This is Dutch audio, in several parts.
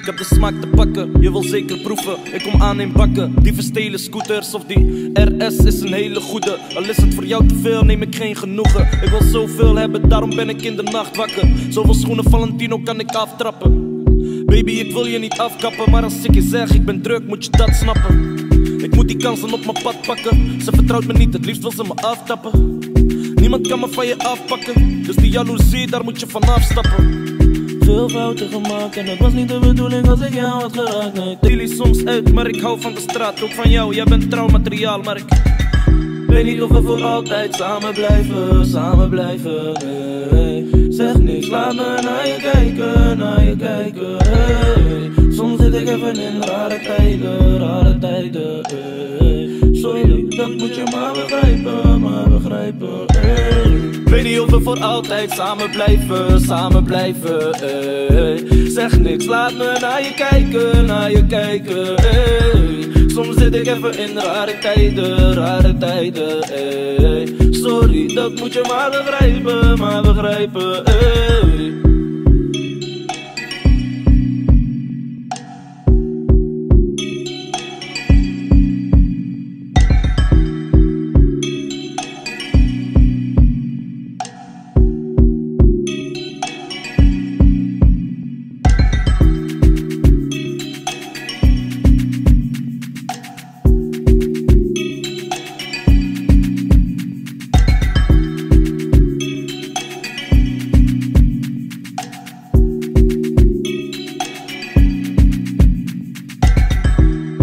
Ik heb de smaak te pakken, je wil zeker proeven. Ik kom aan in bakken, die verstelen scooters of die RS is een hele goede. Al is het voor jou te veel, neem ik geen genoegen. Ik wil zoveel hebben, daarom ben ik in de nacht wakker. Zoveel schoenen Valentino kan ik aftrappen. Baby, ik wil je niet afkappen, maar als ik je zeg, ik ben druk, moet je dat snappen. Ik moet die kansen op mijn pad pakken. Ze vertrouwt me niet, het liefst wil ze me aftappen. Niemand kan me van je afpakken, dus die jaloezie, daar moet je van afstappen. Veel fouten gemaakt en het was niet de bedoeling als ik jou had geraakt. Nee, ik deel die soms uit, maar ik hou van de straat, ook van jou. Jij bent trouwmateriaal, maar ik weet niet of we voor altijd samen blijven, samen blijven. Nee. Zeg niks, laat me naar je kijken, naar je kijken. Soms zit ik even in rare tijden, rare tijden. Hey. Sorry, dat moet je maar begrijpen, maar begrijpen. Weet niet of we voor altijd samen blijven, samen blijven. Hey. Zeg niks, laat me naar je kijken, naar je kijken. Hey. Soms zit ik even in rare tijden, rare tijden. Hey. Sorry, dat moet je maar begrijpen, maar begrijpen.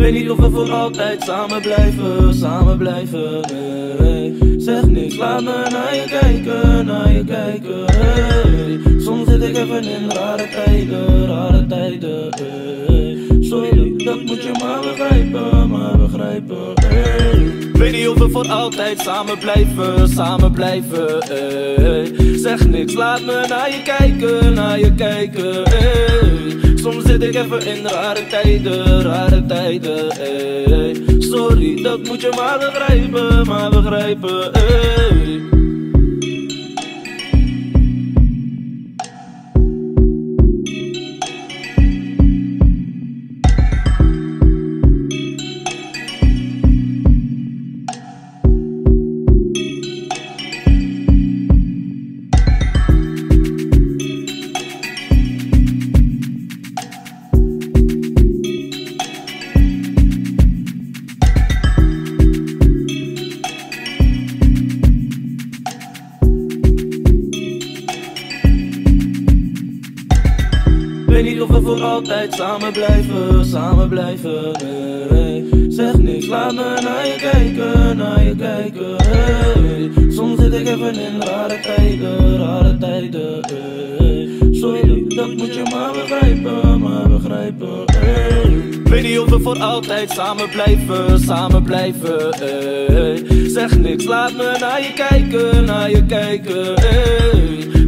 Weet niet of we voor altijd samen blijven, samen blijven. Nee. Zeg niks, laat me naar je kijken, naar je kijken. Hey. Soms zit ik even in rare tijden, rare tijden. Hey. Sorry, dat moet je maar begrijpen, maar begrijpen. Hey. Weet niet of we voor altijd samen blijven, samen blijven. Hey. Zeg niks, laat me naar je kijken, naar je kijken. Soms zit ik even in rare tijden, rare tijden. Hey. Sorry, dat moet je maar begrijpen, maar begrijpen. Hey. Weet niet of we voor altijd samen blijven, samen blijven. Zeg niks, laat me naar je kijken, naar je kijken. Hey. Soms zit ik even in rare tijden, rare tijden. Hey. Sorry, dat moet je maar begrijpen, maar begrijpen. Weet niet of we voor altijd samen blijven, samen blijven. Zeg niks, laat me naar je kijken, naar je kijken.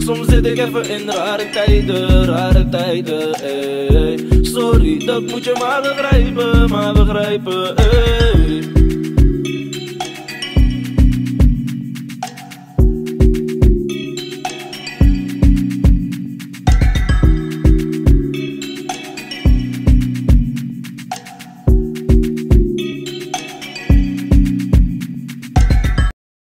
Soms zit ik even in rare tijden, rare tijden. Hey. Sorry, dat moet je maar begrijpen, maar begrijpen.